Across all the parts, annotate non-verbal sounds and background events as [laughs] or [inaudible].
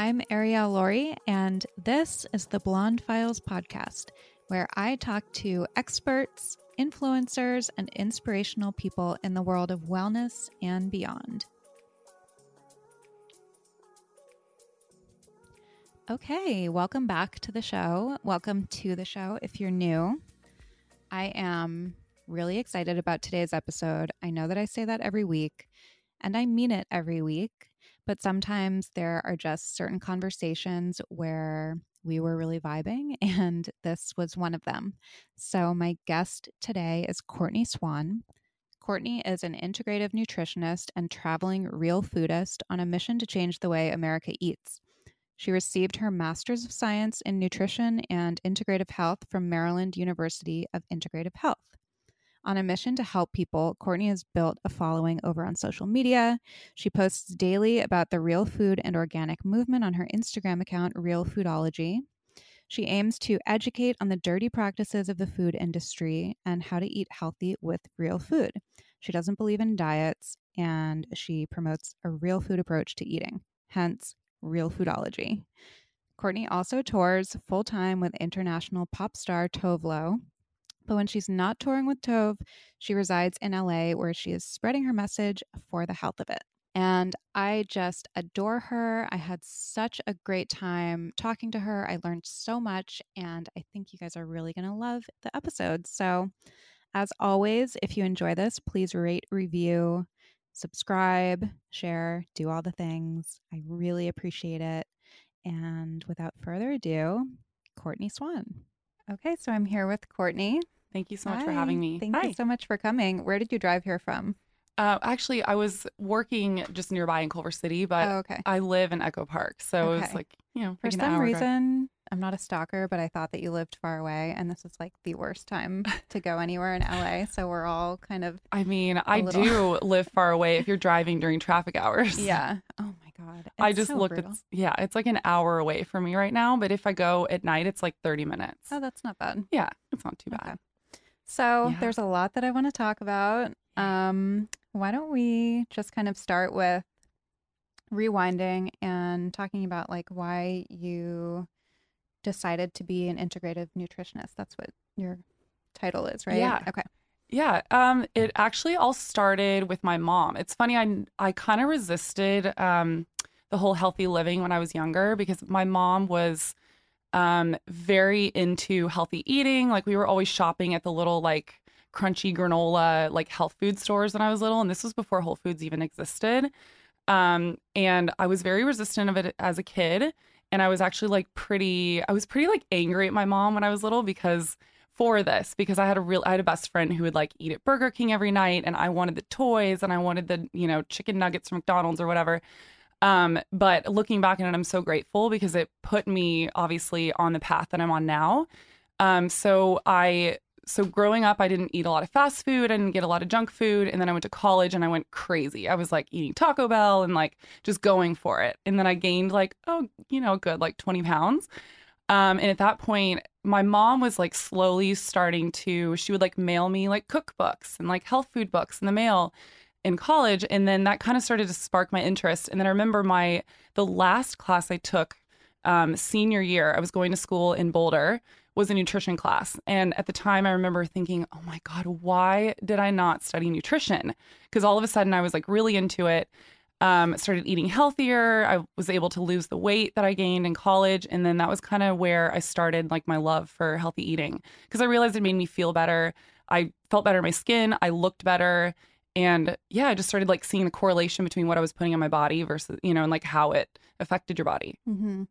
I'm Arielle Lorre, and this is the Blonde Files podcast, where I talk to experts, influencers, and inspirational people in the world of wellness and beyond. Okay, welcome back to the show. Welcome to the show if you're new. I am really excited about today's episode. I know that I say that every week, and I mean it every week, but sometimes there are just certain conversations where we were really vibing, [laughs] and this was one of them. So, my guest today is Courtney Swan. Courtney is an integrative nutritionist and traveling real foodist on a mission to change the way America eats. She received her Master's of Science in Nutrition and Integrative Health from Maryland University of Integrative Health. On a mission to help people, Courtney has built a following over on social media. She posts daily about the real food and organic movement on her Instagram account, Real Foodology. She aims to educate on the dirty practices of the food industry and how to eat healthy with real food. She doesn't believe in diets and she promotes a real food approach to eating, hence, Real Foodology. Courtney also tours full time with international pop star Tove Lo. But when she's not touring with Tove, she resides in LA where she is spreading her message for the health of it. And I just adore her. I had such a great time talking to her. I learned so much, and I think you guys are really going to love the episode. So, as always, if you enjoy this, please rate, review, subscribe, share, do all the things. I really appreciate it. And without further ado, Courtney Swan. Okay, so I'm here with Courtney. Thank you so much for having me. Thank Hi. you so much for coming. Where did you drive here from? Uh, actually, I was working just nearby in Culver City, but oh, okay. I live in Echo Park, so it Okay. was like you know, For some hour drive. reason, I'm not a stalker, but I thought that you lived far away, and this is like the worst time to go anywhere in LA. [laughs] So we're all kind of I mean, I little- do live far away if you're driving during traffic hours. yeah. Oh my god. I just so looked brutal. at yeah, it's like an hour away from me right now, but if I go at night, it's like 30 minutes. Oh, that's not bad. yeah, it's not too bad. Okay. So Yeah. there's a lot that I want to talk about. Um, why don't we just kind of start with rewinding and talking about like why you decided to be an integrative nutritionist? That's what your title is, right? Yeah. Okay. Yeah, um, it actually all started with my mom. It's funny, I I kind of resisted um, the whole healthy living when I was younger because my mom was um, very into healthy eating. Like we were always shopping at the little like crunchy granola like health food stores when I was little, and this was before Whole Foods even existed. Um, and I was very resistant of it as a kid, and I was actually like pretty. I was pretty like angry at my mom when I was little because for this because I had a real I had a best friend who would like eat at Burger King every night and I wanted the toys and I wanted the, you know, chicken nuggets from McDonald's or whatever. Um, but looking back on it, I'm so grateful because it put me obviously on the path that I'm on now. Um, so I so growing up, I didn't eat a lot of fast food, I didn't get a lot of junk food, and then I went to college and I went crazy. I was like eating Taco Bell and like just going for it. And then I gained like, oh, you know, good like 20 pounds. Um, and at that point, my mom was like slowly starting to, she would like mail me like cookbooks and like health food books in the mail in college. And then that kind of started to spark my interest. And then I remember my, the last class I took um, senior year, I was going to school in Boulder, was a nutrition class. And at the time, I remember thinking, oh my God, why did I not study nutrition? Because all of a sudden I was like really into it. um, started eating healthier. I was able to lose the weight that I gained in college. And then that was kind of where I started like my love for healthy eating because I realized it made me feel better. I felt better in my skin. I looked better. And yeah, I just started like seeing the correlation between what I was putting in my body versus, you know, and like how it affected your body. Mm-hmm.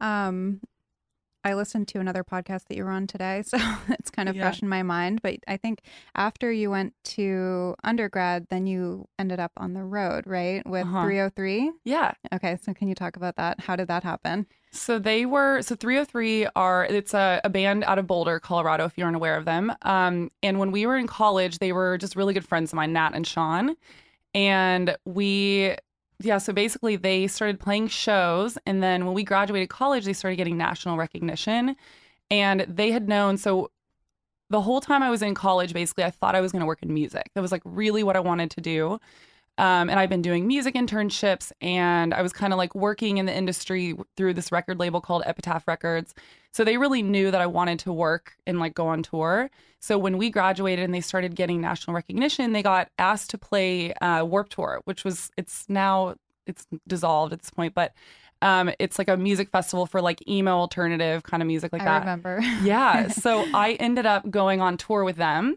Um, I listened to another podcast that you were on today, [laughs] so it's kind of Yeah. fresh in my mind. But I think after you went to undergrad, then you ended up on the road, right? With Uh-huh. 3OH!3. Yeah. Okay, so can you talk about that? How did that happen? So they were so 3OH!3 are it's a, a band out of Boulder, Colorado, if you aren't aware of them. Um, and when we were in college, they were just really good friends of mine, Nat and Sean. And we yeah, so basically they started playing shows and then when we graduated college, they started getting national recognition. And they had known so the whole time I was in college, basically, I thought I was going to work in music. That was like really what I wanted to do. Um, and I've been doing music internships and I was kind of like working in the industry through this record label called Epitaph Records. So they really knew that I wanted to work and like go on tour. So when we graduated and they started getting national recognition, they got asked to play uh, Warped Tour, which was, it's now, it's dissolved at this point, but um, it's like a music festival for like emo alternative kind of music like that. I that remember. [laughs] yeah. So I ended up going on tour with them.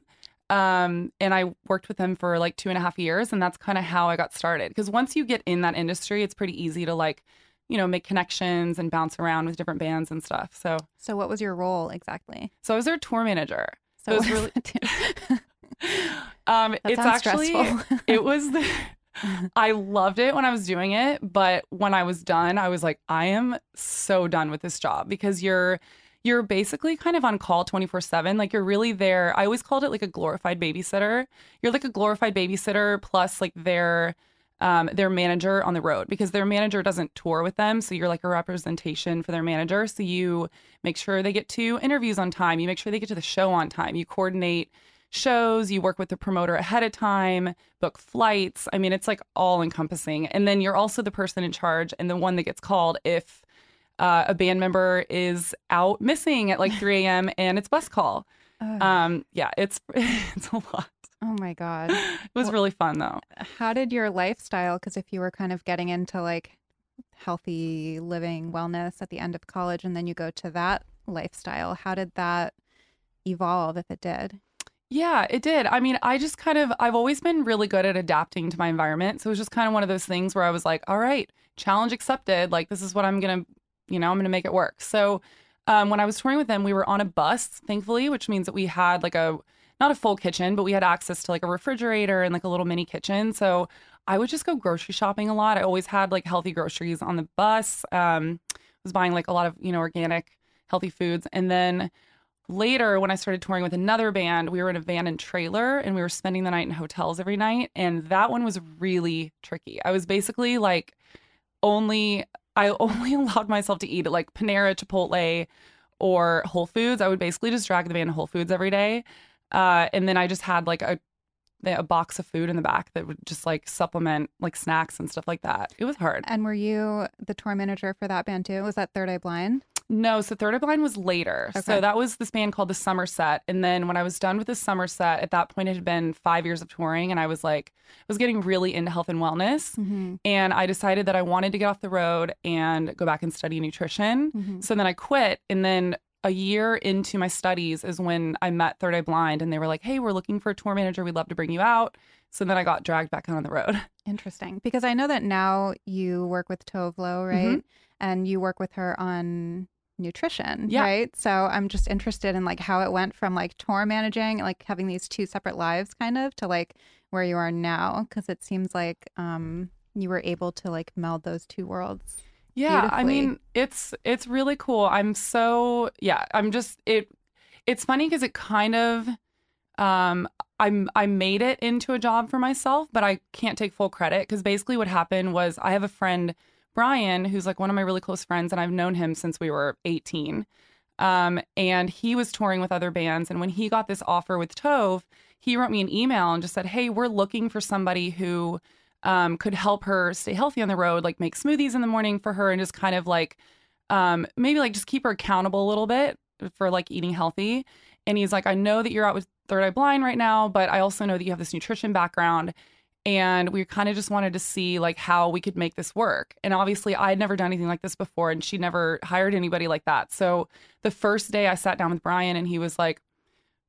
Um, and I worked with them for like two and a half years. And that's kind of how I got started. Because once you get in that industry, it's pretty easy to like, you know, make connections and bounce around with different bands and stuff. So, so what was your role exactly? so I was their tour manager. So It was really? [laughs] [laughs] Um, it's actually, stressful. [laughs] it was, the, I loved it when I was doing it. But when I was done, I was like, I am so done with this job because you're, you're basically kind of on call 24 7. Like you're really there. I always called it like a glorified babysitter. You're like a glorified babysitter plus like their, um, their manager on the road because their manager doesn't tour with them. So you're like a representation for their manager. So you make sure they get to interviews on time. You make sure they get to the show on time. You coordinate shows, you work with the promoter ahead of time, book flights. I mean, it's like all encompassing. And then you're also the person in charge and the one that gets called if uh, a band member is out missing at like 3 a.m. and it's bus call. Ugh. Um, yeah, it's [laughs] it's a lot. Oh my God. [laughs] It was really fun though. How did your lifestyle, because if you were kind of getting into like healthy living, wellness at the end of college, and then you go to that lifestyle, how did that evolve if it did? Yeah, it did. I mean, I just kind of, I've always been really good at adapting to my environment. So it was just kind of one of those things where I was like, all right, challenge accepted. Like, this is what I'm going to, you know, I'm going to make it work. So um, when I was touring with them, we were on a bus, thankfully, which means that we had like a, not a full kitchen, but we had access to like a refrigerator and like a little mini kitchen. So I would just go grocery shopping a lot. I always had like healthy groceries on the bus. Um, was buying like a lot of, you know, organic, healthy foods. And then later when I started touring with another band, we were in a van and trailer and we were spending the night in hotels every night. And that one was really tricky. I was basically like only I [laughs] only allowed myself to eat at like Panera, Chipotle, or Whole Foods. I would basically just drag the van to Whole Foods every day. Uh, and then I just had like a a box of food in the back that would just like supplement like snacks and stuff like that. It was hard. And were you the tour manager for that band too? Was that Third Eye Blind? No, so Third Eye Blind was later. Okay. So that was this band called the Summer Set. And then when I was done with the Summer Set, at that point it had been five years of touring, and I was like, I was getting really into health and wellness. Mm-hmm. And I decided that I wanted to get off the road and go back and study nutrition. Mhm. So then I quit. And then a year into my studies is when I met Third Eye Blind, and they were like, hey, we're looking for a tour manager. We'd love to bring you out. So then I got dragged back on the road. [laughs] Interesting. Because I know that now you work with Tove Lo, right? And you work with her on nutrition, Yeah. right? So I'm just interested in like how it went from like tour managing, like having these two separate lives kind of to like where you are now because it seems like um you were able to like meld those two worlds. Yeah, I mean, it's it's really cool. I'm so yeah, I'm just it it's funny cuz it kind of um I'm I made it into a job for myself, but I can't take full credit cuz basically what happened was I have a friend Brian who's like one of my really close friends and I've known him since we were 18. Um and he was touring with other bands and when he got this offer with Tove, he wrote me an email and just said, "Hey, we're looking for somebody who um, could help her stay healthy on the road, like make smoothies in the morning for her and just kind of like um, maybe like just keep her accountable a little bit for like eating healthy. And he's like, I know that you're out with Third Eye Blind right now, but I also know that you have this nutrition background. and we kind of just wanted to see like how we could make this work and obviously I had never done anything like this before and she never hired anybody like that so the first day i sat down with brian and he was like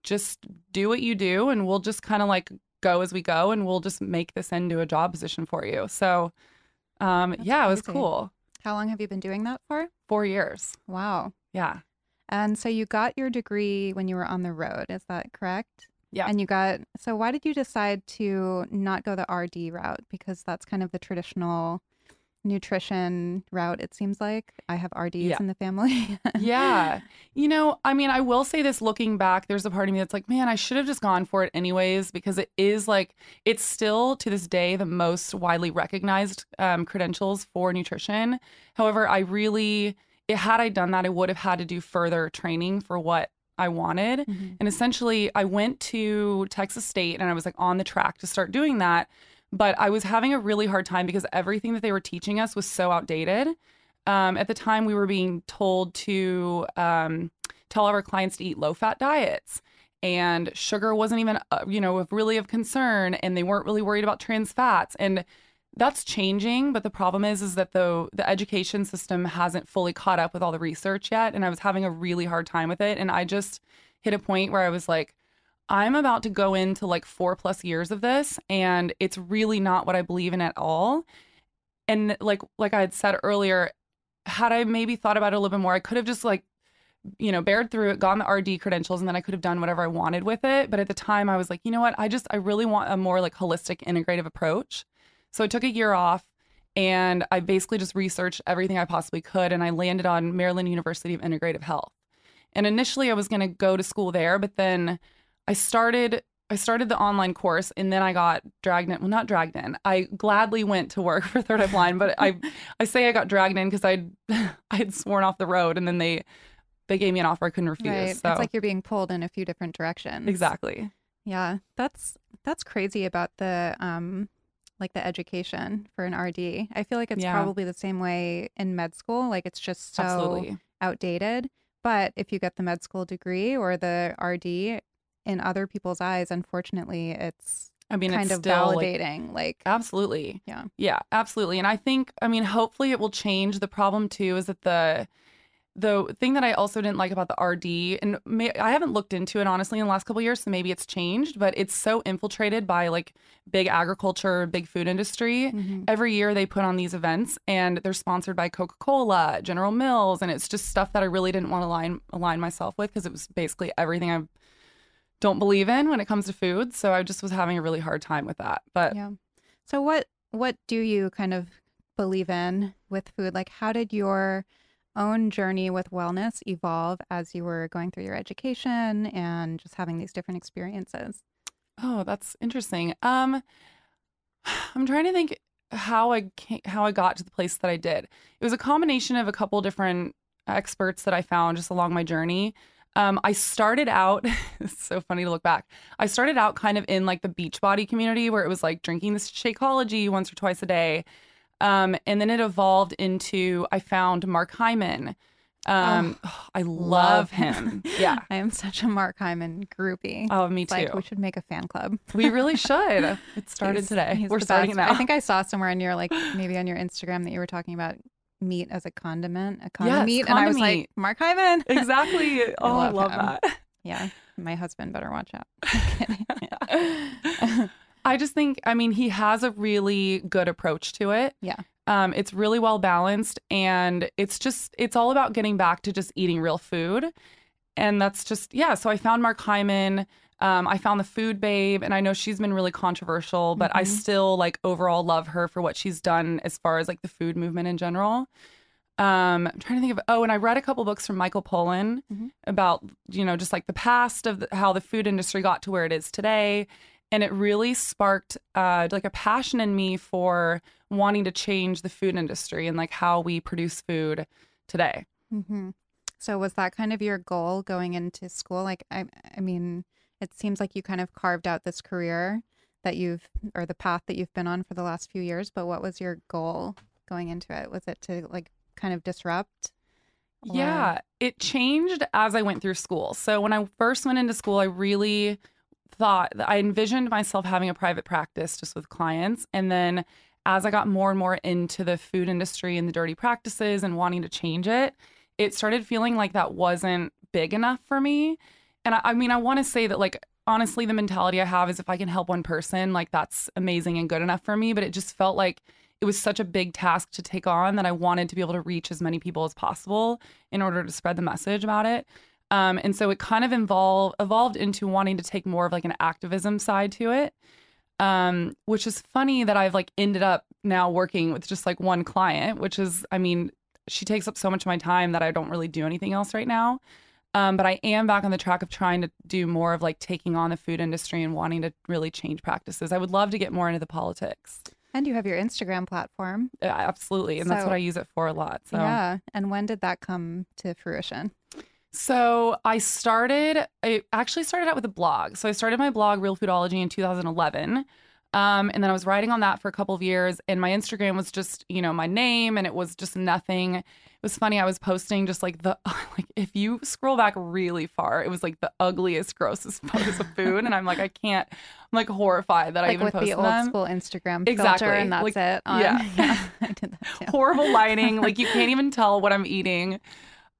just do what you do and we'll just kind of like go as we go and we'll just make this into a job position for you so um yeah it was cool How long have you been doing that for? four years Wow. yeah And so you got your degree when you were on the road, is that correct? Yeah. And you got, so why did you decide to not go the RD route? Because that's kind of the traditional nutrition route, it seems like. I have RDs Yeah. in the family. [laughs] yeah. You know, I mean, I will say this looking back, there's a part of me that's like, man, I should have just gone for it anyways, because it is like, it's still to this day the most widely recognized um, credentials for nutrition. However, I really, it, had I done that, I would have had to do further training for what I wanted. Mhm. And essentially, I went to Texas State and I was like on the track to start doing that. But I was having a really hard time because everything that they were teaching us was so outdated. Um, at the time, we were being told to um, tell our clients to eat low fat diets. And sugar wasn't even, uh, you know, really of concern. And they weren't really worried about trans fats. And that's changing. But the problem is, is that the the education system hasn't fully caught up with all the research yet. And I was having a really hard time with it. And I just hit a point where I was like, I'm about to go into like four plus years of this, and it's really not what I believe in at all. And like like I had said earlier, had I maybe thought about it a little bit more, I could have just like, you know, bared through it, gotten the RD credentials, and then I could have done whatever I wanted with it. But at the time, I was like, you know what? I just I really want a more like holistic, integrative approach. So I took a year off. And I basically just researched everything I possibly could, and I landed on Maryland University of Integrative Health. And initially, I was going to go to school there, but then I started I started the online course and then I got dragged in. Well, not dragged in. I gladly went to work [laughs] for Third Eye Blind, but I I say I got dragged in because I [laughs] I had sworn off the road and then they they gave me an offer I couldn't refuse. Right. So It's like you're being pulled in a few different directions. exactly. Yeah. That's that's crazy about the um like the education for an RD. I feel like it's Yeah. probably the same way in med school. Like it's just so Absolutely. outdated. But if you get the med school degree or the RD, in other people's eyes, unfortunately, it's I mean, kind it's of still validating. Like, Absolutely. Yeah. Yeah, absolutely. And I think, I mean, hopefully it will change. The problem too is that the the thing that I also didn't like about the RD, and may, I haven't looked into it honestly in the last couple of years, so maybe it's changed, but it's so infiltrated by like big agriculture, big food industry. Mhm. Every year they put on these events, and they're sponsored by Coca Cola, General Mills, and it's just stuff that I really didn't want to align align myself with because it was basically everything I don't believe in when it comes to food. So I just was having a really hard time with that. But yeah. So what what do you kind of believe in with food? Like, how did your own journey with wellness evolve as you were going through your education and just having these different experiences? Oh, that's interesting. Um, I'm trying to think how I came, how I got to the place that I did. It was a combination of a couple different experts that I found just along my journey. Um, I started out. [laughs] it's so funny to look back. I started out kind of in like the Beachbody community where it was like drinking this Shakeology once or twice a day, um, and then it evolved into I found Mark Hyman. Um, [sighs] I love, love him. [laughs] yeah. I am such a Mark Hyman groupie. Oh, me It's too. like we should make a fan club. [laughs] we really should. It started He's- today. he's We're starting best. now. I think I saw somewhere on your like [gasps] maybe on your Instagram that you were talking about meat as a condiment, a condiment Yes, meat, and I was like Mark Hyman. exactly. [laughs] Oh, I love love him. that. yeah, my husband better watch out. [laughs] I just think, I mean, he has a really good approach to it. Yeah. Um, it's really well balanced and it's just, it's all about getting back to just eating real food. And that's just, yeah. So I found Mark Hyman. Um, I found the food babe, and I know she's been really controversial, but I Mhm. still like overall love her for what she's done as far as like the food movement in general. Um, I'm trying to think of oh, and I read a couple books from Michael Pollan Mhm. about you know just like the past of the, how the food industry got to where it is today, and it really sparked uh, like a passion in me for wanting to change the food industry and like how we produce food today. hmm So was that kind of your goal going into school? Like, I, I mean, it seems like you kind of carved out this career that you've, or the path that you've been on for the last few years. But what was your goal going into it? Was it to like kind of disrupt? or- Yeah, it changed as I went through school. So when I first went into school, I really thought I envisioned myself having a private practice just with clients. And then as I got more and more into the food industry and the dirty practices and wanting to change it, it started feeling like that wasn't big enough for me. And I, I mean, I want to say that, like, honestly, the mentality I have is if I can help one person, like, that's amazing and good enough for me. But it just felt like it was such a big task to take on that I wanted to be able to reach as many people as possible in order to spread the message about it. Um, and so it kind of evolved evolved into wanting to take more of like an activism side to it. Um, which is funny that I've like ended up now working with just like one client, which is, I mean, she takes up so much of my time that I don't really do anything else right now. Um, but I am back on the track of trying to do more of like taking on the food industry and wanting to really change practices. I would love to get more into the politics. And you have your Instagram platform. Uh, absolutely. And that's what I use it for a lot. So Yeah. And when did that come to fruition? So I started, I actually started out with a blog. So I started my blog, Real Foodology, in 2011. Um, and then I was writing on that for a couple of years. And my Instagram was just, you know, my name and it was just nothing. It was funny. I was posting just like the, [laughs] like if you scroll back really far, it was like the ugliest, grossest [laughs] photos of food. And I'm like, I can't, I'm like horrified that I even with posted the old them. school Instagram Exactly. filter, and that's Like, it. On, yeah. [laughs] I did that too. horrible lighting like you can't even tell what i'm eating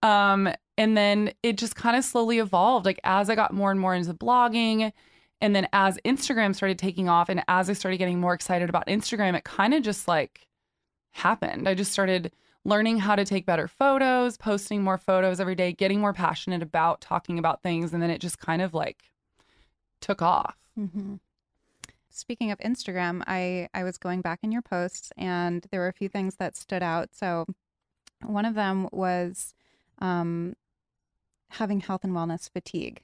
um and then it just kind of slowly evolved like as i got more and more into blogging and then as instagram started taking off and as i started getting more excited about instagram it kind of just like happened. I just started learning how to take better photos posting more photos every day getting more passionate about talking about things and then it just kind of like took off. Hmm Speaking of Instagram, I I was going back in your posts, and there were a few things that stood out. So, one of them was um, having health and wellness fatigue,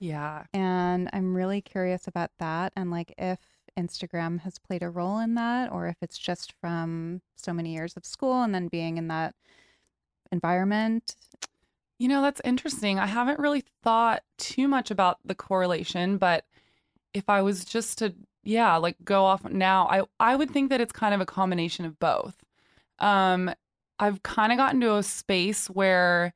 yeah and I'm really curious about that, and like if Instagram has played a role in that, or if it's just from so many years of school and then being in that environment. You know, that's interesting. I haven't really thought too much about the correlation, but if I was just to, yeah, like go off now, I I would think that it's kind of a combination of both. Um, I've kind of gotten to a space where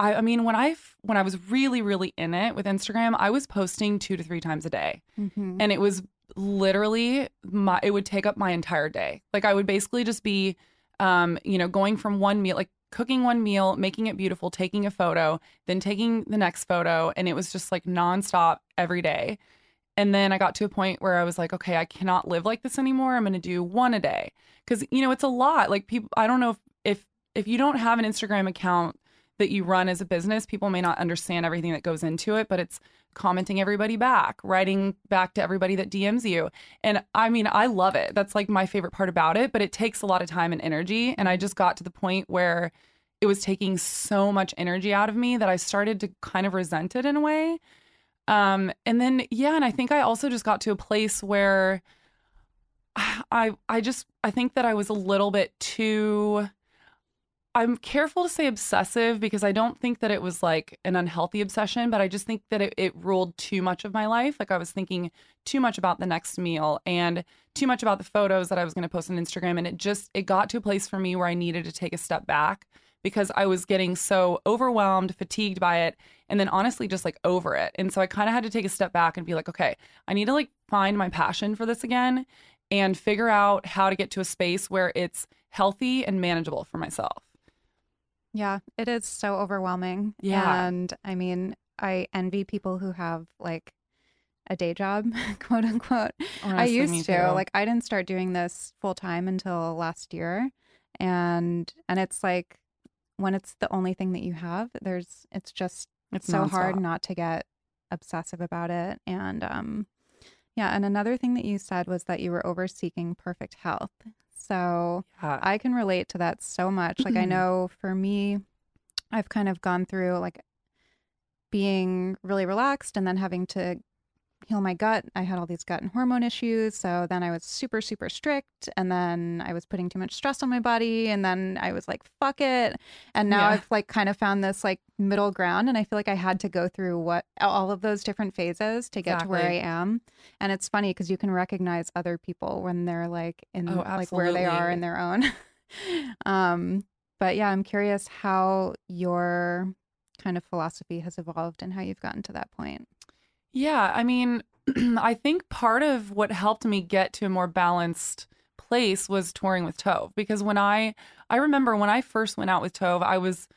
I, I mean, when I when I was really really in it with Instagram, I was posting two to three times a day, Mm-hmm. and it was literally my it would take up my entire day. Like I would basically just be, um, you know, going from one meal like cooking one meal, making it beautiful, taking a photo, then taking the next photo. And it was just like nonstop every day. And then I got to a point where I was like, okay, I cannot live like this anymore. I'm going to do one a day. Cause you know, it's a lot. Like people, I don't know if, if, if you don't have an Instagram account that you run as a business, people may not understand everything that goes into it, but it's commenting everybody back, writing back to everybody that DMs you. And I mean, I love it. That's like my favorite part about it, but it takes a lot of time and energy. And I just got to the point where it was taking so much energy out of me that I started to kind of resent it in a way. Um, and then yeah, and I think I also just got to a place where [sighs] I I just I think that I was a little bit too I'm careful to say obsessive because I don't think that it was like an unhealthy obsession, but I just think that it, it ruled too much of my life. Like I was thinking too much about the next meal and too much about the photos that I was going to post on Instagram. And it just, it got to a place for me where I needed to take a step back because I was getting so overwhelmed, fatigued by it, and then honestly just like over it. And so I kind of had to take a step back and be like, okay, I need to like find my passion for this again and figure out how to get to a space where it's healthy and manageable for myself. Yeah, it is so overwhelming. Yeah. And I mean, I envy people who have like a day job, [laughs] quote unquote. I Honestly, me used to. Like I didn't start doing this full time until last year. And and it's like when it's the only thing that you have, there's it's just it's so hard not to get obsessive about it. And um yeah, and another thing that you said was that you were over seeking perfect health. So Yeah. I can relate to that so much. Like I [clears throat] know for me, I've kind of gone through like being really relaxed and then having to heal my gut. I had all these gut and hormone issues. So then I was super, super strict. And then I was putting too much stress on my body. And then I was like, fuck it. And now Yeah. I've like kind of found this like middle ground. And I feel like I had to go through what all of those different phases to get to where I am. And it's funny because you can recognize other people when they're like in Oh, like where they are in their own. [laughs] um, but yeah, I'm curious how your kind of philosophy has evolved and how you've gotten to that point. Yeah, I mean, [clears throat] I think part of what helped me get to a more balanced place was touring with Tove because when I I remember when I first went out with Tove, I was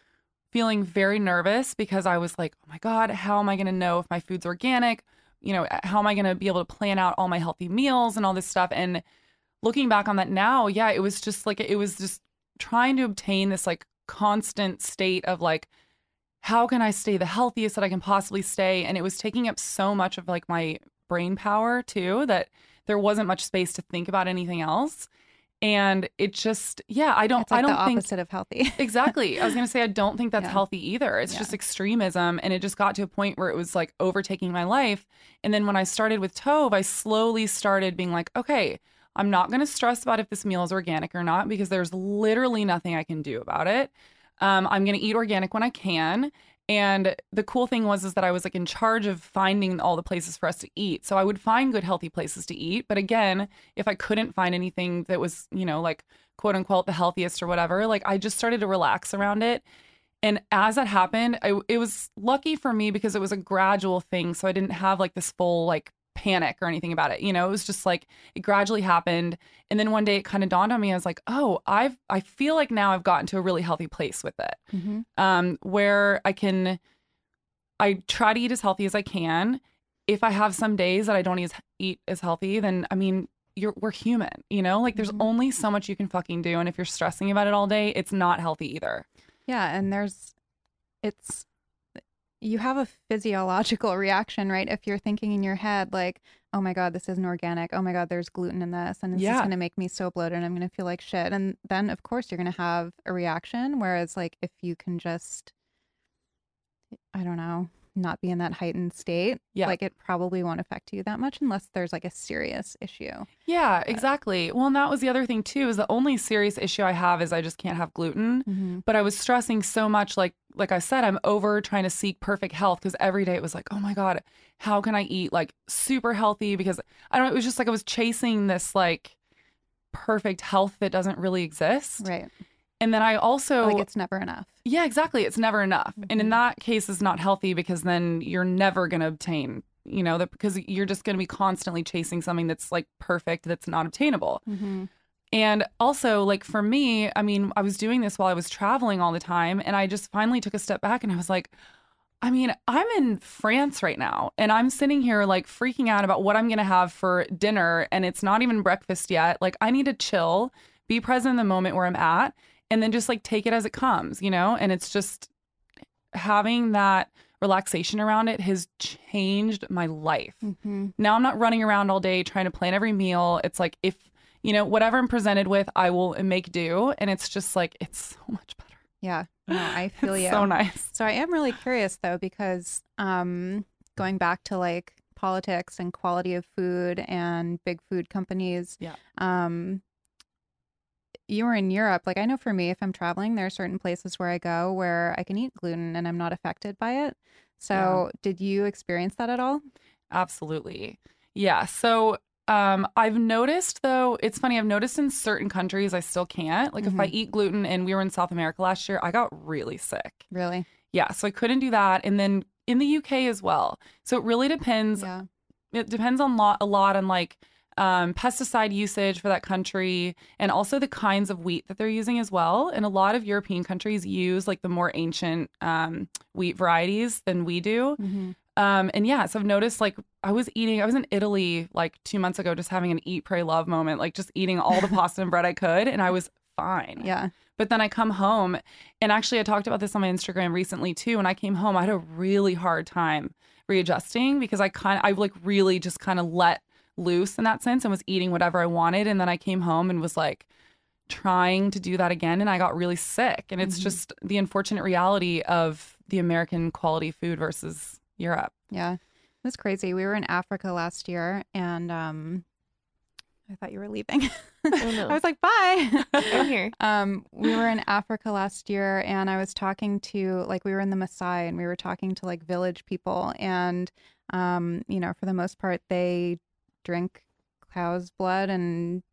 feeling very nervous because I was like, "Oh my god, how am I going to know if my food's organic? You know, how am I going to be able to plan out all my healthy meals and all this stuff?" And looking back on that now, yeah, it was just like it was just trying to obtain this like constant state of like how can I stay the healthiest that I can possibly stay? And it was taking up so much of like my brain power too that there wasn't much space to think about anything else. And it just, yeah, I don't, It's like I don't the think opposite of healthy. [laughs] exactly. I was gonna say I don't think that's Yeah. healthy either. It's Yeah. just extremism, and it just got to a point where it was like overtaking my life. And then when I started with Tove, I slowly started being like, okay, I'm not gonna stress about if this meal is organic or not because there's literally nothing I can do about it. Um, I'm gonna eat organic when I can. And the cool thing was is that I was like in charge of finding all the places for us to eat. So I would find good healthy places to eat. But again, if I couldn't find anything that was, you know, like quote unquote the healthiest or whatever, like I just started to relax around it. And as that happened, I, it was lucky for me because it was a gradual thing. So I didn't have like this full like panic or anything about it. You know, it was just like it gradually happened. And then one day it kind of dawned on me. I was like, oh, I've, I feel like now I've gotten to a really healthy place with it hmm um, where I can, I try to eat as healthy as I can. If I have some days that I don't eat as, eat as healthy, then I mean, you're we're human, you know. Like there's Mhm. only so much you can fucking do, and if you're stressing about it all day, it's not healthy either. Yeah, and there's it's you have a physiological [laughs] reaction, right? If you're thinking in your head like, "Oh my god, this isn't organic. Oh my god, there's gluten in this and this is going to make me so bloated and I'm going to feel like shit." And then of course you're going to have a reaction whereas like if you can just I don't know, not be in that heightened state, Yeah. like it probably won't affect you that much unless there's like a serious issue. Yeah, exactly. Well, and that was the other thing too. Is the only serious issue I have is I just can't have gluten. Mm-hmm. but I was stressing so much like like I said I'm over trying to seek perfect health because every day it was like oh my god how can I eat like super healthy because I don't know it was just like I was chasing this like perfect health that doesn't really exist Right. And then I also like it's never enough. yeah exactly it's never enough and in Mhm. that case it's not healthy because then you're never going to obtain you know that because you're just going to be constantly chasing something that's like perfect that's not obtainable Mm-hmm. and also, like for me, I mean, I was doing this while I was traveling all the time. And I just finally took a step back and I was like, I mean, I'm in France right now and I'm sitting here like freaking out about what I'm going to have for dinner. And it's not even breakfast yet. Like, I need to chill, be present in the moment where I'm at, and then just like take it as it comes, you know? And it's just having that relaxation around it has changed my life Mm-hmm. now I'm not running around all day trying to plan every meal. It's like if you know whatever I'm presented with, I will make do, and it's just like it's so much better. Yeah. No, I [laughs] feel you. so nice. So I am really curious though, because um, going back to like politics and quality of food and big food companies, Yeah. um, you were in Europe. Like I know for me, if I'm traveling, there are certain places where I go where I can eat gluten and I'm not affected by it. So did you experience that at all? Absolutely. Yeah. So um, I've noticed though, it's funny. I've noticed in certain countries I still can't. Like if I eat gluten, and we were in South America last year, I got really sick. Really? Yeah. So I couldn't do that, and then in the UK as well. So it really depends. Yeah. it depends on lot a lot on like um, pesticide usage for that country and also the kinds of wheat that they're using as well. And a lot of European countries use like the more ancient um, wheat varieties than we do. Mm-hmm. Um, and yeah, so I've noticed like I was eating, I was in Italy like two months ago, just having an eat, pray, love moment, like just eating all the [laughs] pasta and bread I could, and I was fine. Yeah. But then I come home, and actually, I talked about this on my Instagram recently too. When I came home, I had a really hard time readjusting because I kind of, I like really just kind of let loose in that sense and was eating whatever I wanted. And then I came home and was like trying to do that again, and I got really sick. And it's Mhm. just the unfortunate reality of the American quality food versus Europe. Yeah. It was crazy. We were in Africa last year and um I thought you were leaving. [laughs] Oh, no. I was like, bye. [laughs] I'm here. [laughs] Um, we were in Africa last year and I was talking to like we were in the Maasai and we were talking to like village people and um, you know, for the most part they drink cow's blood and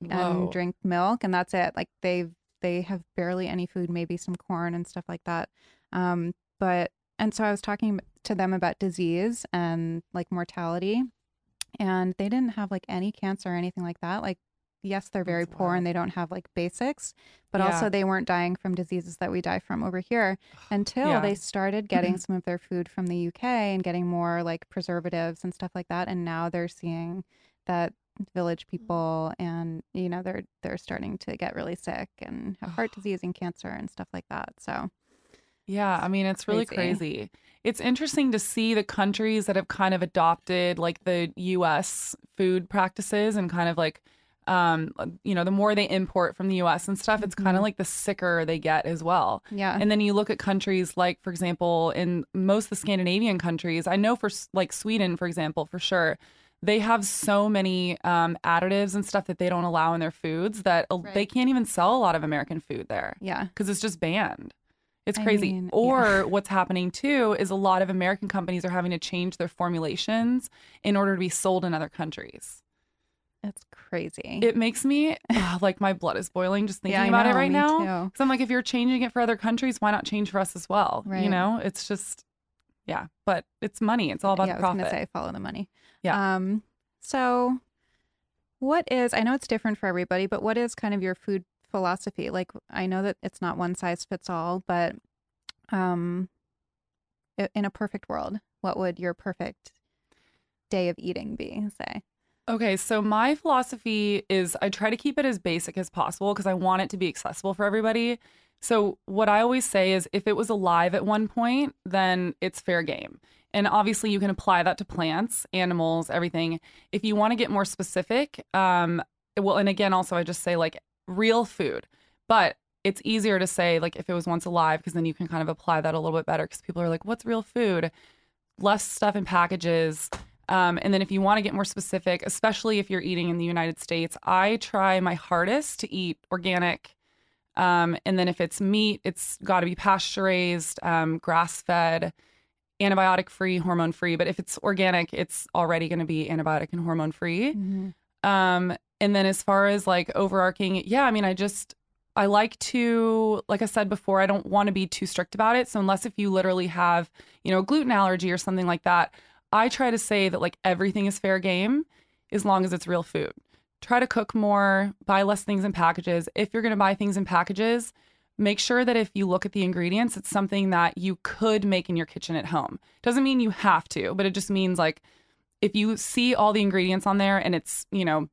Whoa. and drink milk and that's it. Like they've they have barely any food, maybe some corn and stuff like that. Um, but and so I was talking to them about disease and like mortality. and they didn't have like any cancer or anything like that. Like, yes, they're very That's poor wild. and they don't have like basics, but Yeah. also they weren't dying from diseases that we die from over here until Yeah. they started getting [clears throat] some of their food from the UK and getting more like preservatives and stuff like that. And now they're seeing that village mm. people and you know they're they're starting to get really sick and have heart disease and cancer and stuff like that so Yeah, I mean, it's really crazy. crazy. It's interesting to see the countries that have kind of adopted like the US food practices and kind of like, um, you know, the more they import from the US and stuff, it's kind of like the sicker they get as well. yeah And then you look at countries like, for example, in most of the Scandinavian countries, I know for like Sweden, for example, for sure, they have so many um, additives and stuff that they don't allow in their foods that uh, they can't even sell a lot of American food there yeah because it's just banned. It's I crazy. mean, yeah. or [laughs] what's happening too is a lot of American companies are having to change their formulations in order to be sold in other countries. It's crazy It makes me ah, like my blood is boiling just thinking Yeah, about it know, right me now. Because I'm like, if you're changing it for other countries, why not change for us as well? Right. You know, it's just, yeah, but it's money. It's all about yeah, the I was profit. gonna say follow the money. Yeah. Um. So, what is? I know it's different for everybody, but what is kind of your food philosophy? Like, I know that it's not one size fits all, but, um, in a perfect world, what would your perfect day of eating be? Say. Okay, so my philosophy is I try to keep it as basic as possible because I want it to be accessible for everybody. So, what I always say is if it was alive at one point, then it's fair game. And obviously, you can apply that to plants, animals, everything. If you want to get more specific, um, well, and again, also, I just say like real food, but it's easier to say like if it was once alive because then you can kind of apply that a little bit better because people are like, what's real food? Less stuff in packages. Um, and then if you want to get more specific, especially if you're eating in the United States, I try my hardest to eat organic. Um, and then if it's meat, it's got to be pasture raised, um, grass fed, antibiotic free, hormone free. But if it's organic, it's already going to be antibiotic and hormone free. Um, and then as far as like overarching, yeah, I mean, I just I like to, like I said before, I don't want to be too strict about it. So unless if you literally have, you know, a gluten allergy or something like that, I try to say that like everything is fair game as long as it's real food. Try to cook more, buy less things in packages. If you're going to buy things in packages, make sure that if you look at the ingredients, it's something that you could make in your kitchen at home. Doesn't mean you have to, but it just means like if you see all the ingredients on there and it's, you know,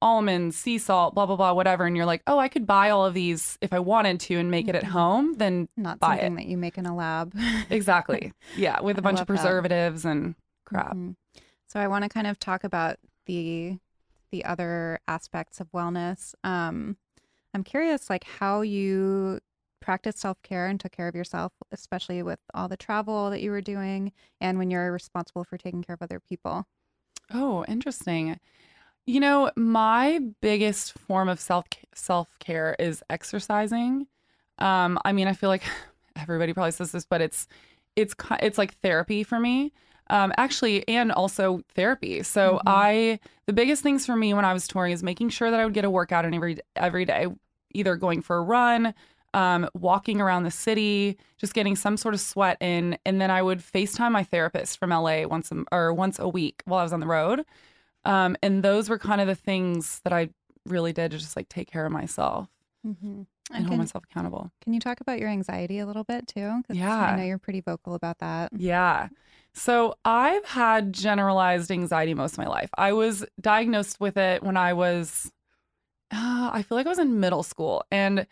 almonds, sea salt, blah, blah, blah, whatever, and you're like, oh, I could buy all of these if I wanted to and make it at mm-hmm. home, then Not buy something it. that you make in a lab. Exactly. [laughs] Yeah, with a bunch of that. preservatives and crap. Mhm. So I want to kind of talk about the the other aspects of wellness. Um, I'm curious, like how you practice self care and took care of yourself, especially with all the travel that you were doing, and when you're responsible for taking care of other people. Oh, interesting. You know, my biggest form of self self care is exercising. Um, I mean, I feel like [laughs] everybody probably says this, but it's it's it's like therapy for me. Um, actually, and also therapy. So Mhm. I the biggest things for me when I was touring is making sure that I would get a workout in every every day, either going for a run, um, walking around the city, just getting some sort of sweat in, and then I would FaceTime my therapist from LA once a, or once a week while I was on the road. Um, and those were kind of the things that I really did to just like take care of myself Mm-hmm. And hold myself accountable. can you talk about your anxiety a little bit too? Yeah. I know you're pretty vocal about that. Yeah. So I've had generalized anxiety most of my life. I was diagnosed with it when I was, uh, I feel like I was in middle school. And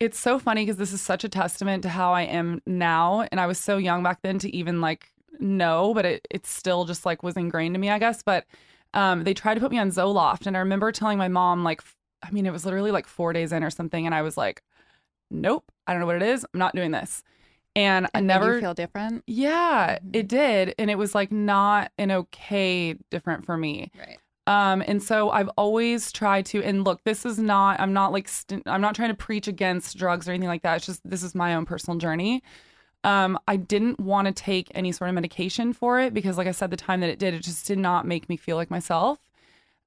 it's so funny because this is such a testament to how I am now. And I was so young back then to even like know, but it, it still just like was ingrained in me, I guess. But um, they tried to put me on Zoloft. And I remember telling my mom, like, I mean, it was literally like four days in or something. And I was like, nope, I don't know what it is. I'm not doing this. And, I It you never feel different. yeah, Mhm. it did. And it was like not an okay different for me. Right. Um, and so I've always tried to, and look, this is not, I'm not like, st- I'm not trying to preach against drugs or anything like that. It's just, this is my own personal journey. Um, I didn't want to take any sort of medication for it because, like I said, the time that it did, it just did not make me feel like myself.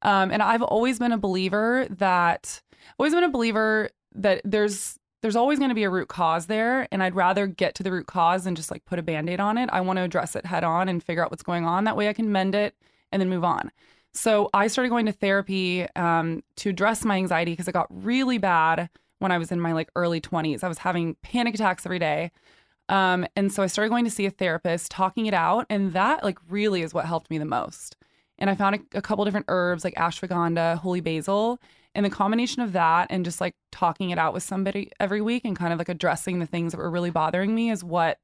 Um, and I've always been a believer that, always been a believer that there's, there's always going to be a root cause there. And I'd rather get to the root cause than just like put a band aid on it. I want to address it head on and figure out what's going on. That way I can mend it and then move on. So I started going to therapy um, to address my anxiety because it got really bad when I was in my like early 20s. I was having panic attacks every day. Um, and so I started going to see a therapist, talking it out, and that like really is what helped me the most. And I found a, a couple different herbs like ashwagandha, holy basil, and the combination of that and just like talking it out with somebody every week and kind of like addressing the things that were really bothering me is what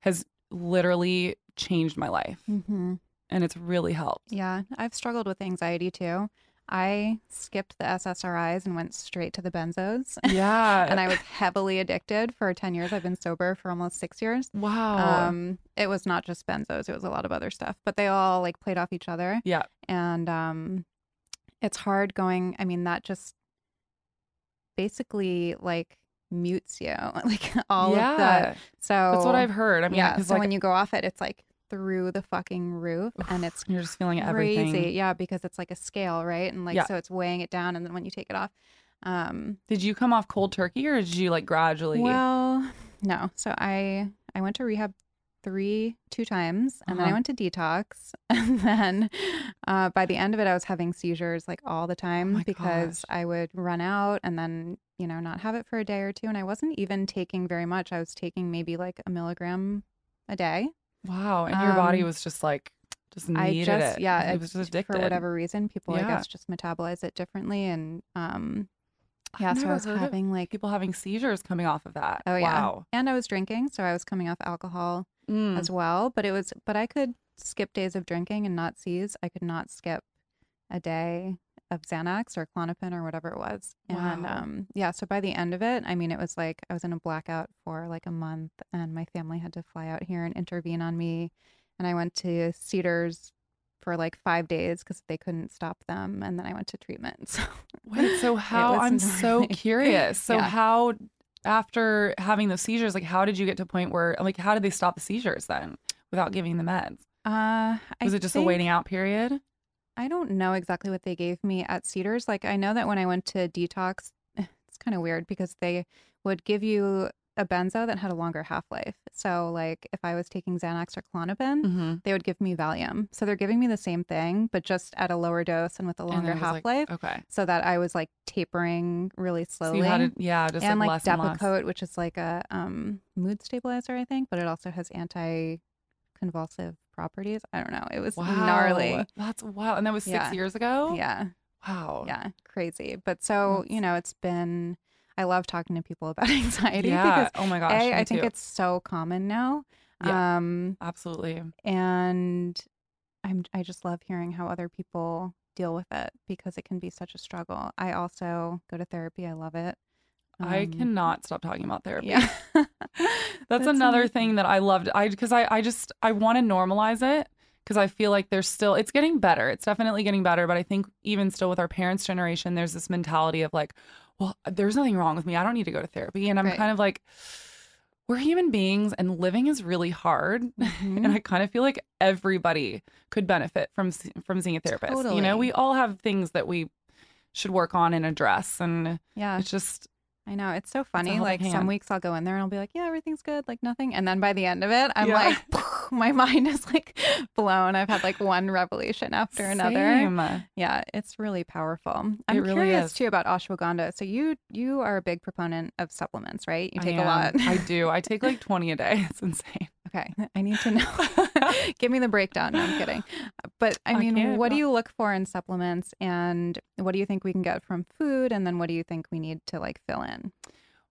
has literally changed my life. Mm-hmm. And it's really helped. Yeah, I've struggled with anxiety too. I skipped the SSRIs and went straight to the benzos. [laughs] Yeah. and I was heavily addicted for 10 years. I've been sober for almost six years. wow. Um, it was not just benzos, it was a lot of other stuff, but they all like played off each other. yeah. And um, it's hard going, I mean, that just basically like mutes you, [laughs] like all yeah. of the. So That's what I've heard. I mean, yeah. So like, when you go off it, it's like through the fucking roof and it's you're just feeling crazy. everything. Yeah, because it's like a scale, right? And like Yeah. so it's weighing it down and then when you take it off. Um Did you come off cold turkey or did you like gradually? well, no. So I I went to rehab three two times and then I Uh-huh. went to detox [laughs] and then uh by the end of it I was having seizures like all the time Oh because gosh. I would run out and then you know not have it for a day or two and I wasn't even taking very much. I was taking maybe like a milligram a day. Wow. And your body Um, was just like, just I needed just it. yeah, It was just addicted. for whatever reason. People I guess just metabolize it differently, and um, I've yeah. So I was having like People having seizures coming off of that. oh yeah, Wow. and I was drinking, so I was coming off alcohol Mm. as well. But it was but I could skip days of drinking and not seize. I could not skip a day of Xanax or Klonopin or whatever it was. And Wow. um, yeah, so by the end of it, I mean, it was like I was in a blackout for like a month, and my family had to fly out here and intervene on me. And I went to Cedars for like five days because they couldn't stop them, and then I went to treatment. [laughs] So Wait, so how I'm so curious. [laughs] So Yeah. how after having those seizures, like how did you get to a point where like how did they stop the seizures then without giving the meds? uh, Was I it just a waiting out period? I don't know exactly what they gave me at Cedars. Like I know that when I went to detox, [sighs] it's kind of weird because they would give you a benzo that had a longer half life. So like if I was taking Xanax or Klonopin, Mm-hmm. they would give me Valium. So they're giving me the same thing, but just at a lower dose and with a longer half life, okay. so that I was like tapering really So slowly. it, yeah, just and like, like less and less. Depakote, which is like a um, mood stabilizer, I think, but it also has anti-convulsive properties. I don't know. It was Wow, gnarly. That's wow, and that was six Yeah. years ago. Yeah. Wow. Yeah, crazy. But so, you know, it's been I love talking to people about [laughs] anxiety Yeah. because Oh my gosh. A, I think too. it's so common now. Yeah. Um absolutely. and I'm I just love hearing how other people deal with it because it can be such a struggle. I also go to therapy. I love it. I Um, cannot stop talking about therapy. Yeah. [laughs] That's, another thing that I loved. I because I I just I want to normalize it because I feel like there's still it's getting better. It's definitely getting better, but I think even still with our parents' generation, there's this mentality of like, well, there's nothing wrong with me. I don't need to go to therapy, and I'm Right. kind of like. We're human beings and living is really hard. Mhm. [laughs] And I kind of feel like everybody could benefit from from seeing a therapist. You know, we all have things that we should work on and address and Yeah. it's just I know. It's so funny. helping Like some weeks I'll go in there and I'll be like, yeah, everything's good, like nothing. And then by the end of it, I'm Yeah. like, [laughs] my mind is like blown. I've had like one revelation after another. Yeah, it's really powerful. I'm really curious is. too about ashwagandha. So you you are a big proponent of supplements, right? You take a lot. I do. I take like [laughs] 20 a day. It's insane. Okay, [laughs] I need to know. [laughs] Give me the breakdown. No, I'm kidding. But I I mean, can't, what do you look for in supplements, and what do you think we can get from food, and then what do you think we need to like fill in?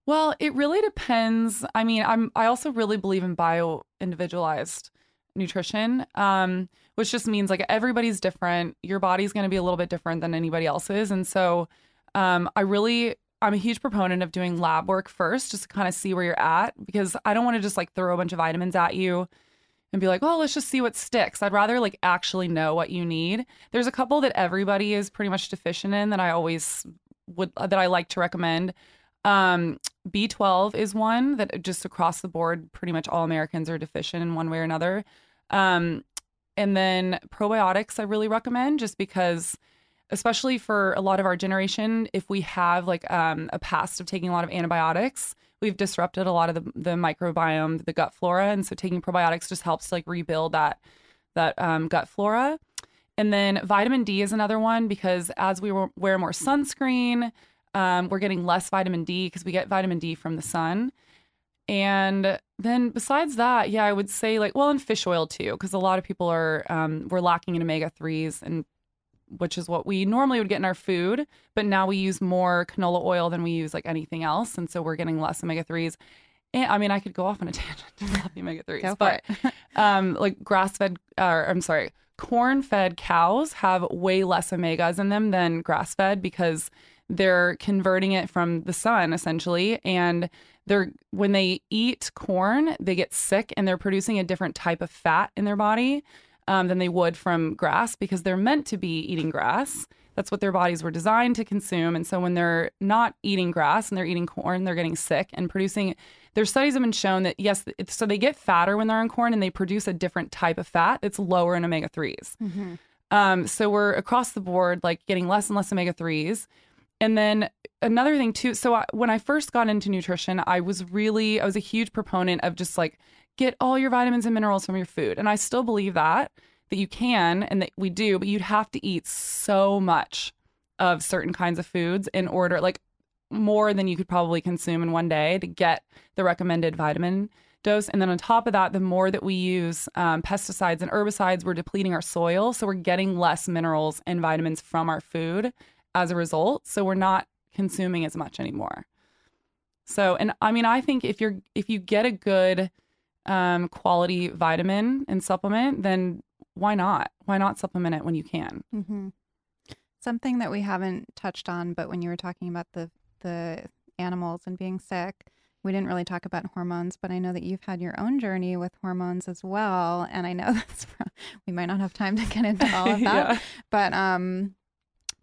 Well, it really depends. I mean, I'm I also really believe in bio individualized nutrition. Um, which just means like everybody's different. Your body's going to be a little bit different than anybody else's. And so um I really I'm a huge proponent of doing lab work first just to kind of see where you're at because I don't want to just like throw a bunch of vitamins at you and be like, well, let's just see what sticks." I'd rather like actually know what you need. There's a couple that everybody is pretty much deficient in that I always would that I like to recommend. Um, B12 is one that just across the board, pretty much all Americans are deficient in one way or another. Um, and then probiotics, I really recommend just because, especially for a lot of our generation, if we have like um, a past of taking a lot of antibiotics, we've disrupted a lot of the, the microbiome, the gut flora, and so taking probiotics just helps to like rebuild that that um, gut flora. and then vitamin D is another one because as we wear more sunscreen, um, we're getting less vitamin D because we get vitamin D from the sun. And then besides that, yeah, I would say like, well, and fish oil too, because a lot of people are, um, we're lacking in omega 3s and which is what we normally would get in our food. But now we use more canola oil than we use like anything else. And so we're getting less omega 3s. And I mean, I could go off on a [laughs] tangent about the omega 3s, but [laughs] um, like grass fed, or I'm sorry, corn fed cows have way less omegas in them than grass fed because they're converting it from the sun essentially. And they're when they eat corn, they get sick and they're producing a different type of fat in their body um, than they would from grass because they're meant to be eating grass. That's what their bodies were designed to consume. And so when they're not eating grass and they're eating corn, they're getting sick and producing. Their studies have been shown that yes, so they get fatter when they're on corn and they produce a different type of fat that's lower in omega 3s. Mm-hmm. Um, so we're across the board like getting less and less omega 3s. And then another thing too. So I, when I first got into nutrition, I was really, I was a huge proponent of just like get all your vitamins and minerals from your food. And I still believe that, that you can and that we do, but you'd have to eat so much of certain kinds of foods in order, like more than you could probably consume in one day to get the recommended vitamin dose. And then on top of that, the more that we use um, pesticides and herbicides, we're depleting our soil. So we're getting less minerals and vitamins from our food as a result. So we're not consuming as much anymore. So, and I mean, I think if you're, if you get a good, um, quality vitamin and supplement, then why not? Why not supplement it when you can? Mm-hmm. Something that we haven't touched on, but when you were talking about the the animals and being sick, we didn't really talk about hormones. But I know that you've had your own journey with hormones as well, and I know [laughs] that's we might not have time to get into all of [laughs] that. yeah. But um,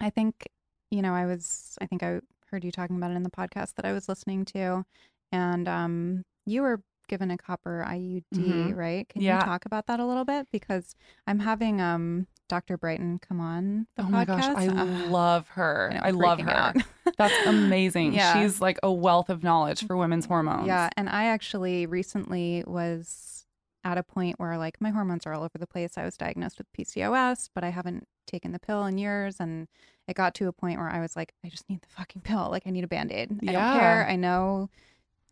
I think you know I was I think I heard you talking about it in the podcast that I was listening to, and um, you were given a copper IUD, mm-hmm. right? Can yeah. you talk about that a little bit? Because I'm having um Dr. Brighten come on the oh podcast. my gosh, I uh, love her. I, know, I love her. [laughs] That's amazing. yeah. She's like a wealth of knowledge for women's hormones. Yeah, and I actually recently was at a point where like my hormones are all over the place. I was diagnosed with PCOS, but I haven't taken the pill in years and it got to a point where I was like I just need the fucking pill. Like I need a band-aid. I yeah. don't care. I know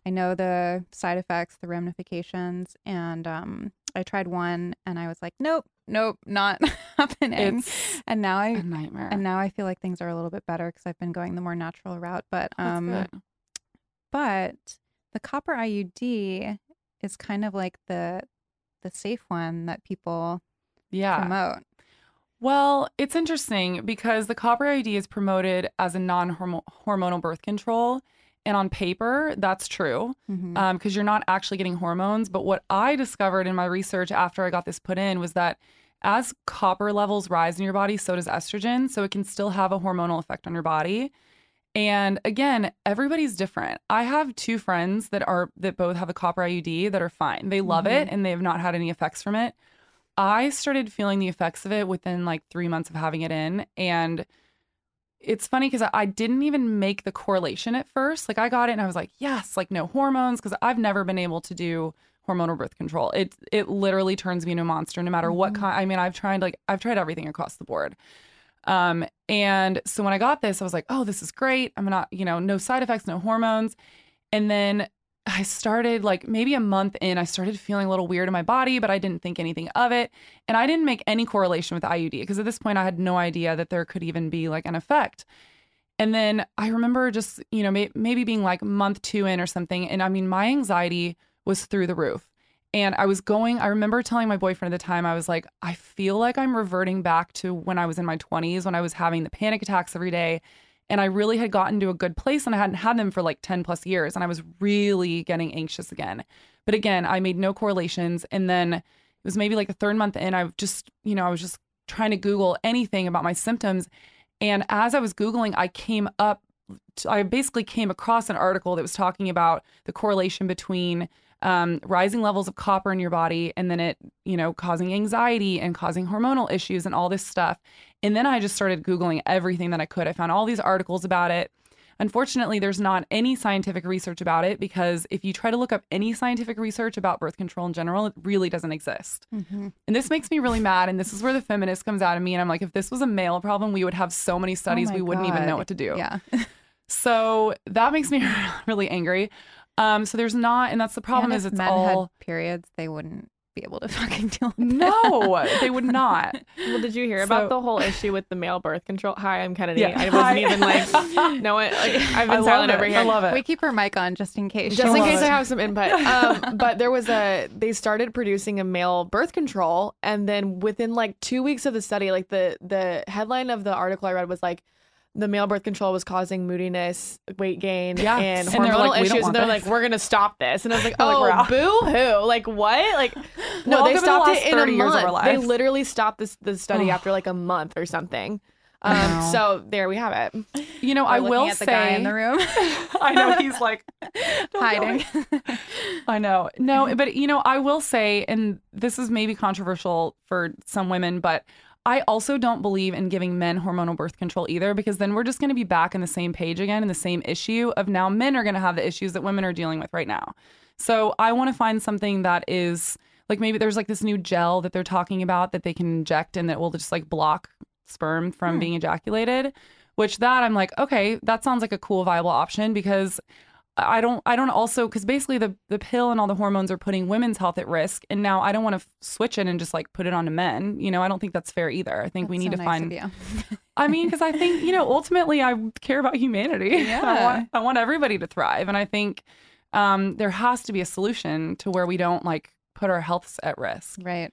I know the side effects, the ramifications, and um, I tried one and I was like, nope, nope, not [laughs] happening. It's and now I a nightmare. And now I feel like things are a little bit better because I've been going the more natural route. But um, but the copper IUD is kind of like the the safe one that people yeah promote. Well, it's interesting because the copper IUD is promoted as a non-hormonal birth control and on paper, that's true because mm-hmm. um, you're not actually getting hormones. But what I discovered in my research after I got this put in was that as copper levels rise in your body, so does estrogen. So it can still have a hormonal effect on your body. And again, everybody's different. I have two friends that are that both have a copper IUD that are fine. They love mm-hmm. it and they have not had any effects from it. I started feeling the effects of it within like 3 months of having it in and it's funny because I didn't even make the correlation at first. Like I got it and I was like, yes, like no hormones because I've never been able to do hormonal birth control. It it literally turns me into a monster no matter mm-hmm. what kind. I mean, I've tried like I've tried everything across the board. Um, and so when I got this, I was like, oh, this is great. I'm not, you know, no side effects, no hormones. And then I started like maybe a month in, I started feeling a little weird in my body, but I didn't think anything of it. And I didn't make any correlation with IUD because at this point I had no idea that there could even be like an effect. And then I remember just, you know, may- maybe being like month two in or something. And I mean, my anxiety was through the roof. And I was going, I remember telling my boyfriend at the time, I was like, I feel like I'm reverting back to when I was in my 20s, when I was having the panic attacks every day and I really had gotten to a good place and I hadn't had them for like 10 plus years. And I was really getting anxious again. But again, I made no correlations. And then it was maybe like the third month in, I just, you know, I was just trying to Google anything about my symptoms. And as I was Googling, I came up, I basically came across an article that was talking about the correlation between um, rising levels of copper in your body and then it, you know, causing anxiety and causing hormonal issues and all this stuff. And then I just started Googling everything that I could. I found all these articles about it. Unfortunately, there's not any scientific research about it because if you try to look up any scientific research about birth control in general, it really doesn't exist. Mm-hmm. And this makes me really mad. And this is where the feminist comes out of me. And I'm like, if this was a male problem, we would have so many studies, Oh we wouldn't even know what to do. Yeah. [laughs] So that makes me [laughs] really angry. Um, so there's not, and that's the problem And is it's men all had periods, they wouldn't be able to [laughs] fucking deal with it. no, they would not. [laughs] Well, did you hear So- about the whole issue with the male birth control? Hi, I'm Kennedy. Yeah. I wasn't even like, [laughs] no one. Like, I've been silent it. over here. I love it. We keep her mic on just in case. just in case I have some input. Um, but there was a they started producing a male birth control, and then within like two weeks of the study, like the the headline of the article I read was like. The male birth control was causing moodiness, weight gain, Yeah. and And hormonal like, issues. And they're this." like, "We're gonna stop this." And I was like, [laughs] like, "Oh, out." boo hoo! Like what? Like [laughs] no, Welcome they to the stopped it in a 30 years of our month. They literally stopped this the study after like a month or something. Um, so there we have it. You know, We're I will at the say, guy in the room [laughs] I know he's like hiding. I know. No, but you know, I will say, and this is maybe controversial for some women, but I also don't believe in giving men hormonal birth control either, because then we're just going to be back in the same page again in the same issue of now men are going to have the issues that women are dealing with right now. So I want to find something that is like maybe there's like this new gel that they're talking about that they can inject and that will just like block sperm from Hmm. being ejaculated. Which that I'm like, okay, that sounds like a cool viable option because I don't I don't also because basically the the pill and all the hormones are putting women's health at risk, and now I don't want to f- switch it and just like put it on to men. You know, I don't think that's fair either. I think we need so to nice find. [laughs] I mean, because I think you know ultimately I care about humanity. [laughs] I Yeah. want I want everybody to thrive, and I think um, there has to be a solution to where we don't like put our healths at risk. Right.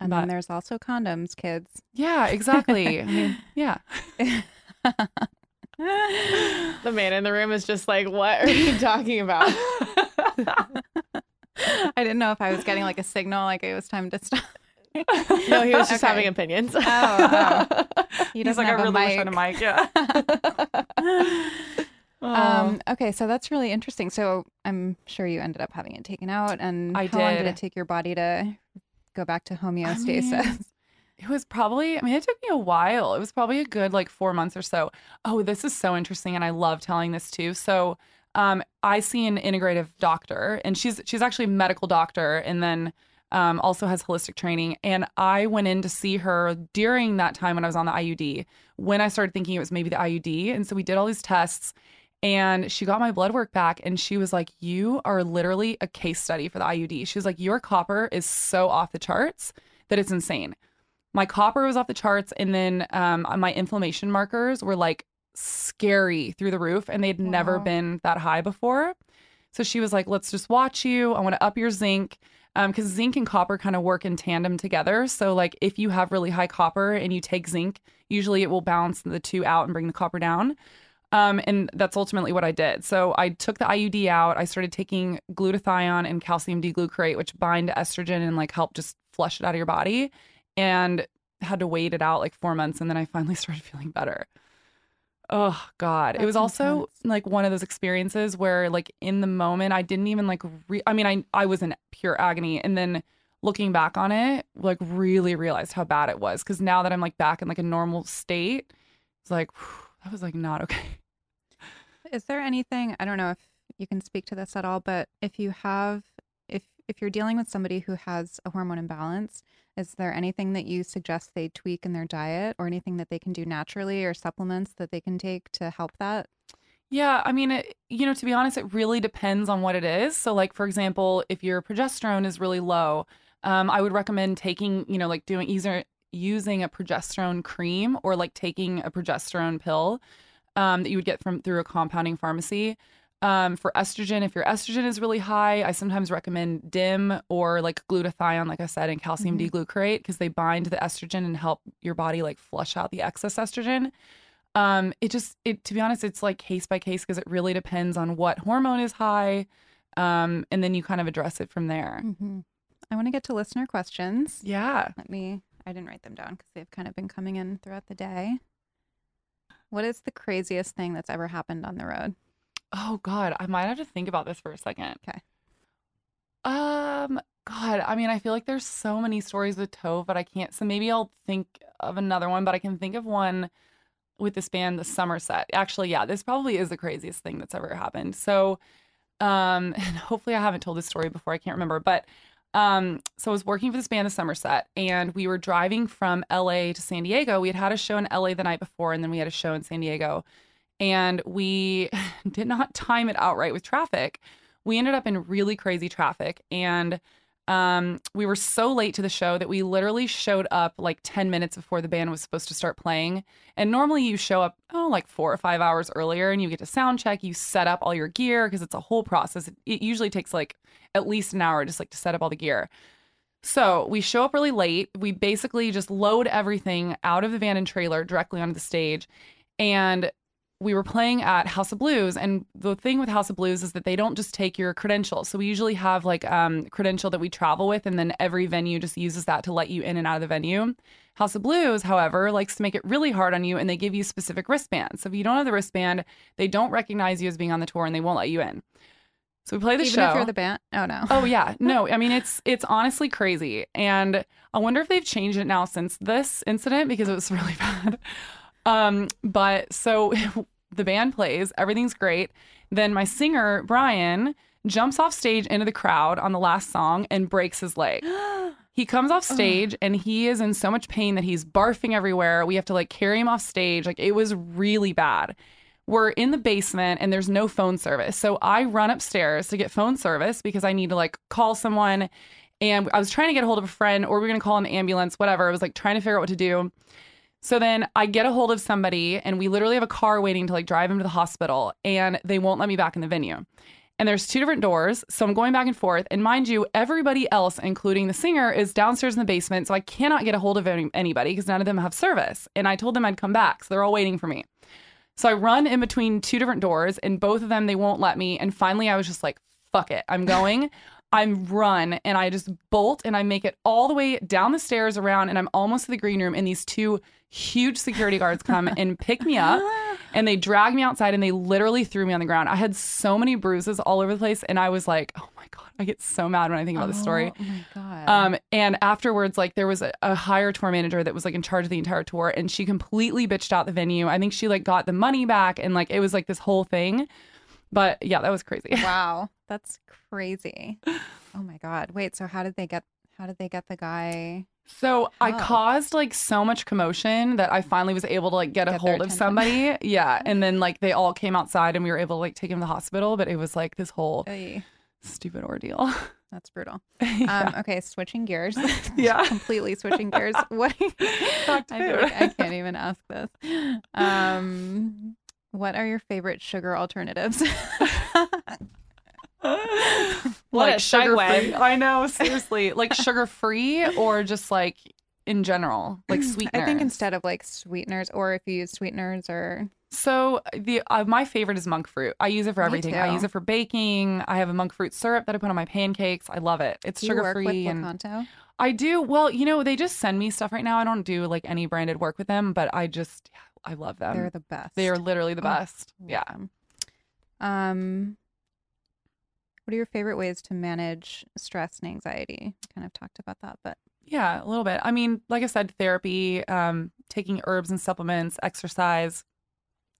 And But- then there's also condoms, kids. Yeah, exactly. I mean, [laughs] yeah. The man in the room is just like, "What are you talking about?" [laughs] I didn't know if I was getting like a signal, like it was time to stop. [laughs] no, he was just Okay. having opinions. Oh, oh. [laughs] He doesn't like, I have a really wish I a mic. Yeah. Oh. Um, okay, so that's really interesting. So I'm sure you ended up having it taken out, and I how long did did. it take your body to go back to homeostasis? mean, It was probably, I mean, it took me a while. It was probably a good like four months or so. Oh, this is so interesting. And I love telling this too. So um, I see an integrative doctor and she's she's actually a medical doctor and then um, also has holistic training. And I went in to see her during that time when I was on the IUD, when I started thinking it was maybe the IUD. And so we did all these tests and she got my blood work back and she was like, You are literally a case study for the IUD. She was like, Your copper is so off the charts that it's insane. My copper was off the charts, and then um, my inflammation markers were like scary through the roof, and they'd never been that high before. So she was like, "Let's just watch you. I want to up your zinc." Because zinc and copper kind of work in tandem together. So, like, if you have really high copper and you take zinc, usually it will balance the two out and bring the copper down. Um, and that's ultimately what I did. So I took the IUD out. I started taking glutathione and calcium D-glucarate, which bind estrogen and like help just flush it out of your body. And had to wait it out like four months, and then I finally [laughs] started feeling better. Oh God! it That's was also intense. like one of those experiences where, like, in the moment, I didn't even like. Re- I mean, I I was in pure agony, and then looking back on it, like, really realized how bad it was. Because now that I'm like back in like a normal state, it's like whew, that was like not okay. [laughs] Is there anything I don't know if you can speak to this at all, but if you have if if you're dealing with somebody who has a hormone imbalance, is there anything that you suggest they tweak in their diet or anything that they can do naturally or supplements that they can take to help that? Yeah, I mean, it, you know, to be honest, it really depends on what it is. So, like for example, if your progesterone is really low, um, I would recommend taking, you know, like doing either using a progesterone cream or like taking a progesterone pill um, that you would get from through a compounding pharmacy. Um, for estrogen, if your estrogen is really high, I sometimes recommend DIM or like glutathione, like I said, and calcium Mhm. D-glucarate because they bind the estrogen and help your body like flush out the excess estrogen. Um, it just it to be honest, it's like case by case because it really depends on what hormone is high, um, and then you kind of address it from there. Mm-hmm. I want to get to listener questions. Yeah. Let me, I didn't write them down because they've kind of been coming in throughout the day. What is the craziest thing that's ever happened on the road? Oh God, I might have to think about this for a second. Okay. Um, God, I mean, I feel like there's so many stories with Tove, but I can't. So maybe I'll think of another one, but I can think of one. with this band, the Summer Set. Actually, yeah, this probably is the craziest thing that's ever happened. So, um, [laughs] and hopefully I haven't told this story before. I can't remember, but um, so I was working for this band, the Summer Set, and we were driving from LA to San Diego. We had had a show in LA the night before, and then we had a show in San Diego, and we [laughs] did not time it out right with traffic. We ended up in really crazy traffic, and um, we were so late to the show that we literally showed up like 10 minutes before the band was supposed to start playing. And normally you show up, oh, like four or five hours earlier and you get to sound check, you set up all your gear because it's a whole process. It, it usually takes like at least an hour just like to set up all the gear. So we show up really late. We basically just load everything out of the van and trailer directly onto the stage. And we were playing at House of Blues, and the thing with House of Blues is that they don't just take your credentials. So we usually have like um credential that we travel with, and then every venue just uses that to let you in and out of the venue. House of Blues, however, likes to make it really hard on you, and they give you specific wristbands. So if you don't have the wristband, they don't recognize you as being on the tour, and they won't let you in. So we play the Even show. if you're the band. Oh no. Oh yeah, [laughs] no, I mean it's it's honestly crazy, and I wonder if they've changed it now since this incident because it was really [laughs] bad. Um, but so [laughs] the band plays, everything's great. Then my singer Brian jumps off stage into the crowd on the last song and breaks his leg. [gasps] He comes off stage and he is in so much pain that he's barfing everywhere. We have to like carry him off stage. Like it was really bad. We're in the basement and there's no phone service. So I run upstairs to get phone service because I need to like call someone. And I was trying to get a hold of a friend or we are going to call an ambulance, whatever. I was like trying to figure out what to do. So then I get a hold of somebody and we literally have a car waiting to like drive him to the hospital and they won't let me back in the venue. And there's two different doors. So I'm going back and forth. And mind you, everybody else, including the singer, is downstairs in the basement. So I cannot get a hold of any- anybody because none of them have service. And I told them I'd come back. So they're all waiting for me. So I run in between two different doors and both of them, they won't let me. And finally, I was just like, fuck it. I'm going. [laughs] I'm run and I just bolt and I make it all the way down the stairs around and I'm almost to the green room. And these two huge security guards come [laughs] and pick me up and they drag me outside and they literally threw me on the ground. I had so many bruises all over the place and I was like, oh my God, I get so mad when I think about this story. Oh my god. Um, and afterwards, like there was a, a higher tour manager that was like in charge of the entire tour, and she completely bitched out the venue. I think she like got the money back, and like it was like this whole thing. But yeah, that was crazy. [laughs] wow, that's crazy. Oh my god. Wait. So how did they get? How did they get the guy? So I caused like so much commotion that I finally was able to like get a Get their hold of somebody. [laughs] yeah, and then like they all came outside, and we were able to like take him to the hospital. But it was like this whole Oy, stupid ordeal. that's brutal. [laughs] yeah. Um, okay, switching gears. [laughs] Yeah. completely switching gears. What? I like I can't even ask this. Um, what are your favorite sugar alternatives? [laughs] What like a sugar free. I know, seriously. like sugar free or just like in general, like sweeteners. [clears throat] I think instead of like sweeteners, or if you use sweeteners, or So the uh, my favorite is monk fruit. I use it for everything. I use it for baking. I have a monk fruit syrup that I put on my pancakes. I love it. It's sugar free and Lakanto? I do. Well, you know, they just send me stuff right now. I don't do like any branded work with them, but I just I love them. They're the best. They are literally the Oh, best. Yeah. Um, what are your favorite ways to manage stress and anxiety? Kind of talked about that, but Yeah, a little bit. I mean, like I said, therapy, um, taking herbs and supplements, exercise,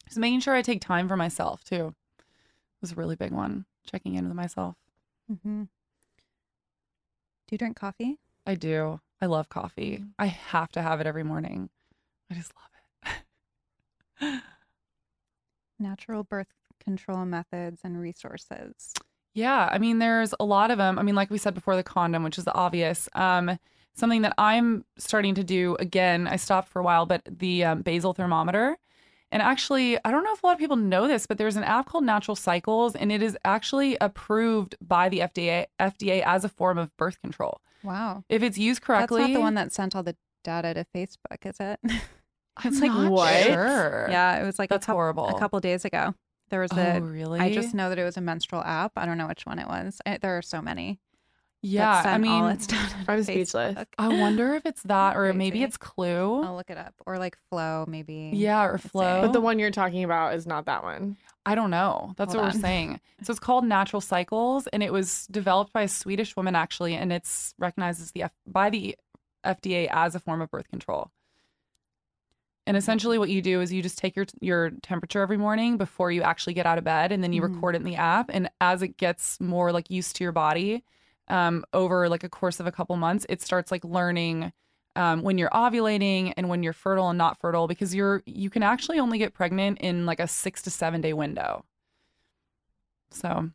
just making sure I take time for myself too was a really big one. Checking in with myself. mm-hmm. do you drink coffee? I do. I love coffee. I have to have it every morning. I just love it. [laughs] Natural birth control methods and resources. Yeah, I mean, there's a lot of them. I mean, like we said before, the condom, which is the obvious. Um, something that I'm starting to do again. I stopped for a while, but the um, basal thermometer. And actually, I don't know if a lot of people know this, but there's an app called Natural Cycles, and it is actually approved by the FDA FDA as a form of birth control Wow, if it's used correctly. that's not the one that sent all the data to Facebook, is it? [laughs] I'm it's like, not what? Sure. yeah, it was like That's a couple, horrible. A couple days ago, there was Oh, a. really? I just know that it was a menstrual app. I don't know which one it was. I, there are so many. that Yeah, I sent all mean, its data to I'm speechless. [laughs] I wonder if it's that or maybe it's Clue. I'll look it up, or like Flo, maybe. Yeah, or Flo. But the one you're talking about is not that one. I don't know. That's Hold what on. we're saying. So it's called Natural Cycles, and it was developed by a Swedish woman actually, and it's recognized as the F- by the FDA as a form of birth control. And essentially, what you do is you just take your your temperature every morning before you actually get out of bed, and then you Mhm. record it in the app. And as it gets more like used to your body, um, over like a course of a couple months, it starts like learning um, when you're ovulating and when you're fertile and not fertile, because you're you can actually only get pregnant in like a six to seven day window. So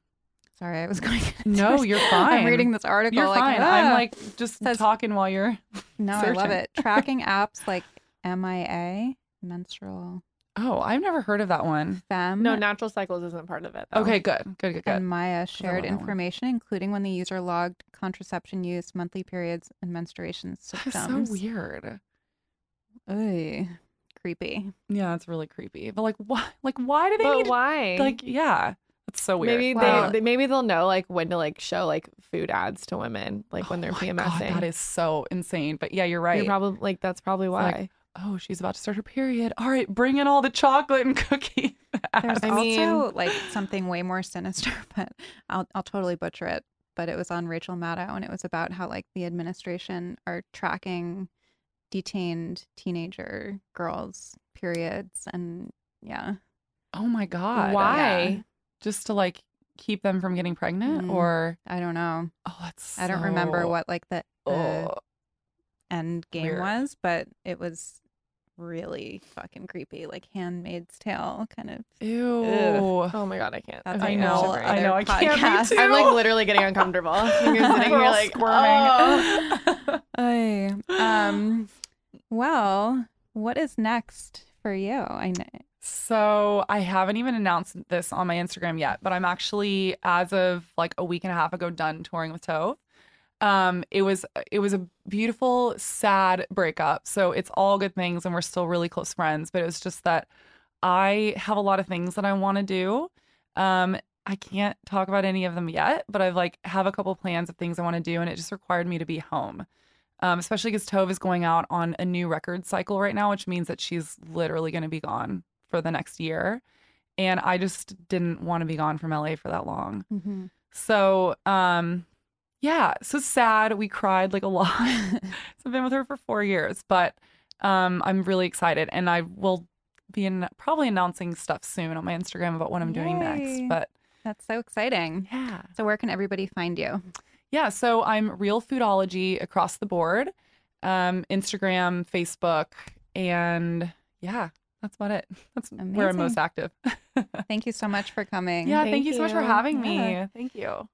Sorry, I was [laughs] going. No, you're fine. I'm reading this article. you're like, fine. I'm ah. like just Says- talking while you're. no, I love it. Tracking [laughs] apps like MIA, menstrual Oh, I've never heard of that one. fem. No, natural cycles isn't part of it. Though. Okay, good, good, good, good. and Maya shared want that one. information, including when the user logged contraception use, monthly periods, and menstruation That's so symptoms. weird. Oy, creepy. Yeah, it's really creepy. But like, why? Like, why do they But need? to- why? Like, yeah, that's so weird. maybe Wow. they, they maybe they'll know like when to like show like food ads to women like when Oh they're my PMSing. God, that is so insane. But yeah, you're right. You're right. probably like that's probably why. like, oh, she's about to start her period. All right, bring in all the chocolate and [laughs] cookies. There's I also mean- [laughs] like something way more sinister, [laughs] but I'll I'll totally butcher it. But it was on Rachel Maddow, and it was about how like the administration are tracking detained teenager girls' periods, and yeah, oh my god, why? Just to like keep them from getting pregnant, Mm. or I don't know. oh, that's. I don't remember what like the, the Oh, end game weird. was, but it was really fucking creepy, like Handmaid's Tale kind of. ew. Oh my god, I can't. That's I know, I know, I can't. I'm like literally getting uncomfortable. [laughs] You're sitting here like squirming. "Oh." [laughs] Um, well, what is next for you? I know. So I haven't even announced this on my Instagram yet, but I'm actually, as of like a week and a half ago, done touring with Tove. Um, it was it was a beautiful, sad breakup. So it's all good things, and we're still really close friends. But it was just that I have a lot of things that I want to do. Um, I can't talk about any of them yet, but I've like have a couple plans of things I want to do, and it just required me to be home. Um, especially because Tove is going out on a new record cycle right now, which means that she's literally going to be gone for the next year. And I just didn't want to be gone from LA for that long. Mm-hmm. So, um, yeah, so sad. We cried like a lot. [laughs] so I've been with her for four years, but um, I'm really excited, and I will be in, probably announcing stuff soon on my Instagram about what I'm doing next. But That's so exciting. yeah, So, where can everybody find you? yeah. So I'm Realfoodology across the board, um, Instagram, Facebook, and yeah, that's about it. That's where I'm most active. [laughs] Thank you so much for coming. yeah, thank, Thank you so much for you. having Yeah. me. Thank you.